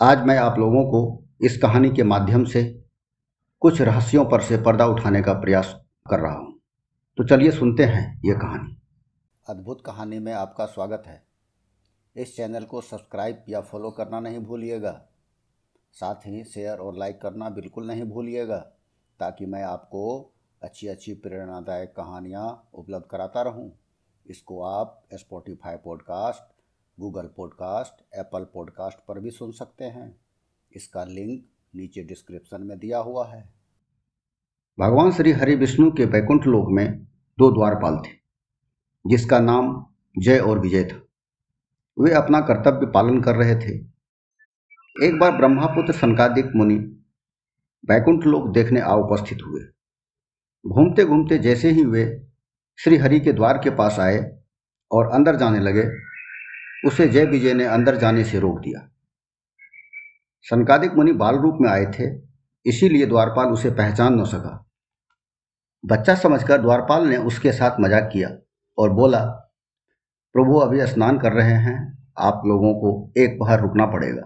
आज मैं आप लोगों को इस कहानी के माध्यम से कुछ रहस्यों पर से पर्दा उठाने का प्रयास कर रहा हूँ। तो चलिए सुनते हैं ये कहानी। अद्भुत कहानी में आपका स्वागत है। इस चैनल को सब्सक्राइब या फॉलो करना नहीं भूलिएगा। साथ ही शेयर और लाइक करना बिल्कुल नहीं भूलिएगा, ताकि मैं आपको अच्छी अच्छी प्रेरणादायक कहानियाँ उपलब्ध कराता रहूँ। इसको आप Spotify podcast Google podcast, Apple podcast पर भी सुन सकते हैं। इसका लिंक नीचे डिस्क्रिप्शन में दिया हुआ है। भगवान श्री हरि विष्णु के बैकुंठ लोक में दो द्वारपाल थे, जिसका नाम जय और विजय था। वे अपना कर्तव्य पालन कर रहे थे। एक बार ब्रह्मापुत्र संकादिक मुनि बैकुंठ लोक देखने आ उपस्थित हुए। घूमते घूमते जैसे ही वे श्री हरि के द्वार के पास आए और अंदर जाने लगे उसे जय विजय ने अंदर जाने से रोक दिया। संकादिक मुनि बाल रूप में आए थे, इसीलिए द्वारपाल उसे पहचान न सका। बच्चा समझकर द्वारपाल ने उसके साथ मज़ाक किया और बोला, प्रभु, अभी स्नान कर रहे हैं, आप लोगों को एक पहर रुकना पड़ेगा।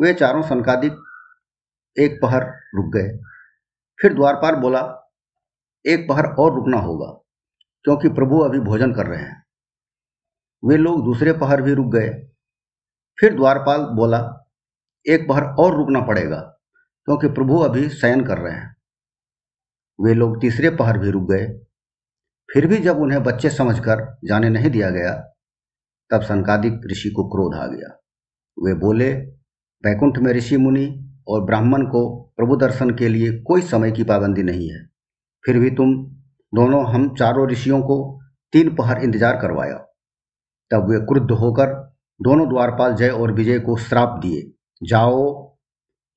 वे चारों संकादिक एक पहर रुक गए। फिर द्वारपाल बोला, एक पहर और रुकना होगा, क्योंकि प्रभु अभी भोजन कर रहे हैं। वे लोग दूसरे पहर भी रुक गए। फिर द्वारपाल बोला, एक पहर और रुकना पड़ेगा, क्योंकि प्रभु अभी शयन कर रहे हैं। वे लोग तीसरे पहर भी रुक गए। फिर भी जब उन्हें बच्चे समझकर जाने नहीं दिया गया, तब संकादिक ऋषि को क्रोध आ गया। वे बोले, वैकुंठ में ऋषि मुनि और ब्राह्मण को प्रभु दर्शन के लिए कोई समय की पाबंदी नहीं है। फिर भी तुम दोनों हम चारों ऋषियों को तीन पहर इंतज़ार करवाया। तब वे क्रुद्ध होकर दोनों द्वारपाल जय और विजय को श्राप दिए। जाओ,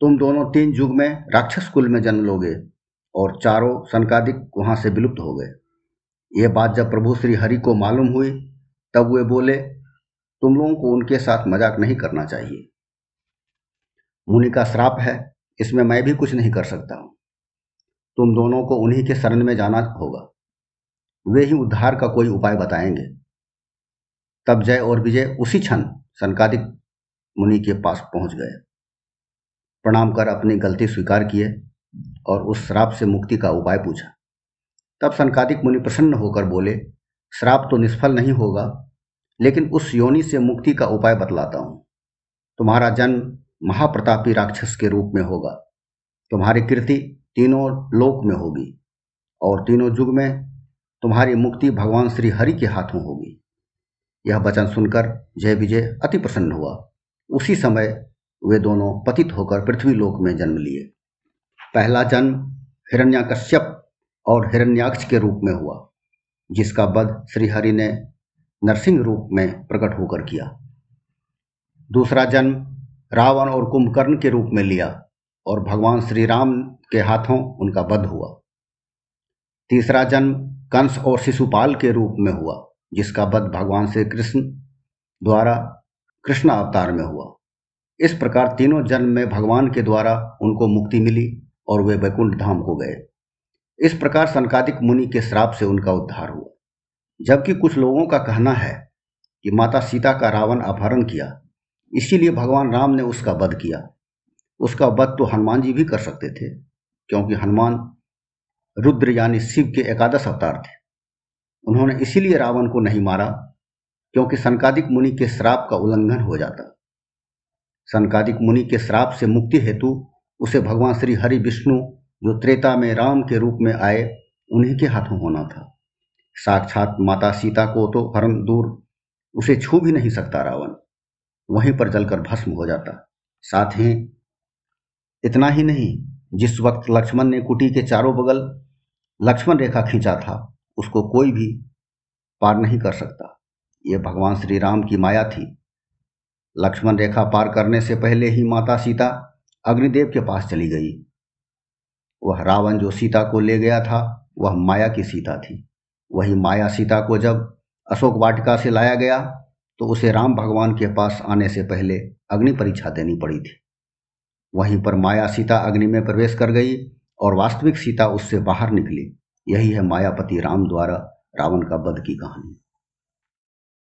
तुम दोनों तीन युग में राक्षस कुल में जन्म लोगे और चारों संकादिक वहाँ से विलुप्त हो गए। ये बात जब प्रभु श्री हरि को मालूम हुई, तब वे बोले, तुम लोगों को उनके साथ मज़ाक नहीं करना चाहिए। मुनि का श्राप है, इसमें मैं भी कुछ नहीं कर सकता हूँ। तुम दोनों को उन्हीं के शरण में जाना होगा। वे ही उद्धार का कोई उपाय बताएँगे। तब जय और विजय उसी क्षण संकादिक मुनि के पास पहुँच गए। प्रणाम कर अपनी गलती स्वीकार किए और उस श्राप से मुक्ति का उपाय पूछा। तब संकादिक मुनि प्रसन्न होकर बोले, श्राप तो निष्फल नहीं होगा, लेकिन उस योनि से मुक्ति का उपाय बतलाता हूँ। तुम्हारा जन्म महाप्रतापी राक्षस के रूप में होगा। तुम्हारी कृति तीनों लोक में होगी और तीनों युग में तुम्हारी मुक्ति भगवान श्री हरि के हाथों होगी। यह वचन सुनकर जय विजय अति प्रसन्न हुआ। उसी समय वे दोनों पतित होकर पृथ्वी लोक में जन्म लिए। पहला जन्म हिरण्याकश्यप और हिरण्याक्ष के रूप में हुआ, जिसका वध श्रीहरि ने नरसिंह रूप में प्रकट होकर किया। दूसरा जन्म रावण और कुंभकर्ण के रूप में लिया और भगवान श्री राम के हाथों उनका वध हुआ। तीसरा जन्म कंस और शिशुपाल के रूप में हुआ। जिसका वध भगवान श्री कृष्ण द्वारा कृष्ण अवतार में हुआ। इस प्रकार तीनों जन्म में भगवान के द्वारा उनको मुक्ति मिली और वे वैकुंठ धाम को गए। इस प्रकार संकादिक मुनि के श्राप से उनका उद्धार हुआ। जबकि कुछ लोगों का कहना है कि माता सीता का रावण अपहरण किया, इसीलिए भगवान राम ने उसका वध किया। उसका वध तो हनुमान जी भी कर सकते थे, क्योंकि हनुमान रुद्र यानी शिव के एकादश अवतार थे। उन्होंने इसीलिए रावण को नहीं मारा क्योंकि सनकादिक मुनि के श्राप का उल्लंघन हो जाता। सनकादिक मुनि के श्राप से मुक्ति हेतु उसे भगवान श्री हरि विष्णु जो त्रेता में राम के रूप में आए, उन्हीं के हाथों होना था। साक्षात माता सीता को तो हरम दूर, उसे छू भी नहीं सकता रावण। वहीं पर जलकर भस्म हो जाता। साथ ही इतना ही नहीं, जिस वक्त लक्ष्मण ने कुटी के चारों बगल लक्ष्मण रेखा खींचा था उसको कोई भी पार नहीं कर सकता। ये भगवान श्री राम की माया थी। लक्ष्मण रेखा पार करने से पहले ही माता सीता अग्निदेव के पास चली गई। वह रावण जो सीता को ले गया था, वह माया की सीता थी। वही माया सीता को जब अशोक वाटिका से लाया गया तो उसे राम भगवान के पास आने से पहले अग्नि परीक्षा देनी पड़ी थी। वहीं पर माया सीता अग्नि में प्रवेश कर गई और वास्तविक सीता उससे बाहर निकली। यही है मायापति राम द्वारा रावण का बध की कहानी।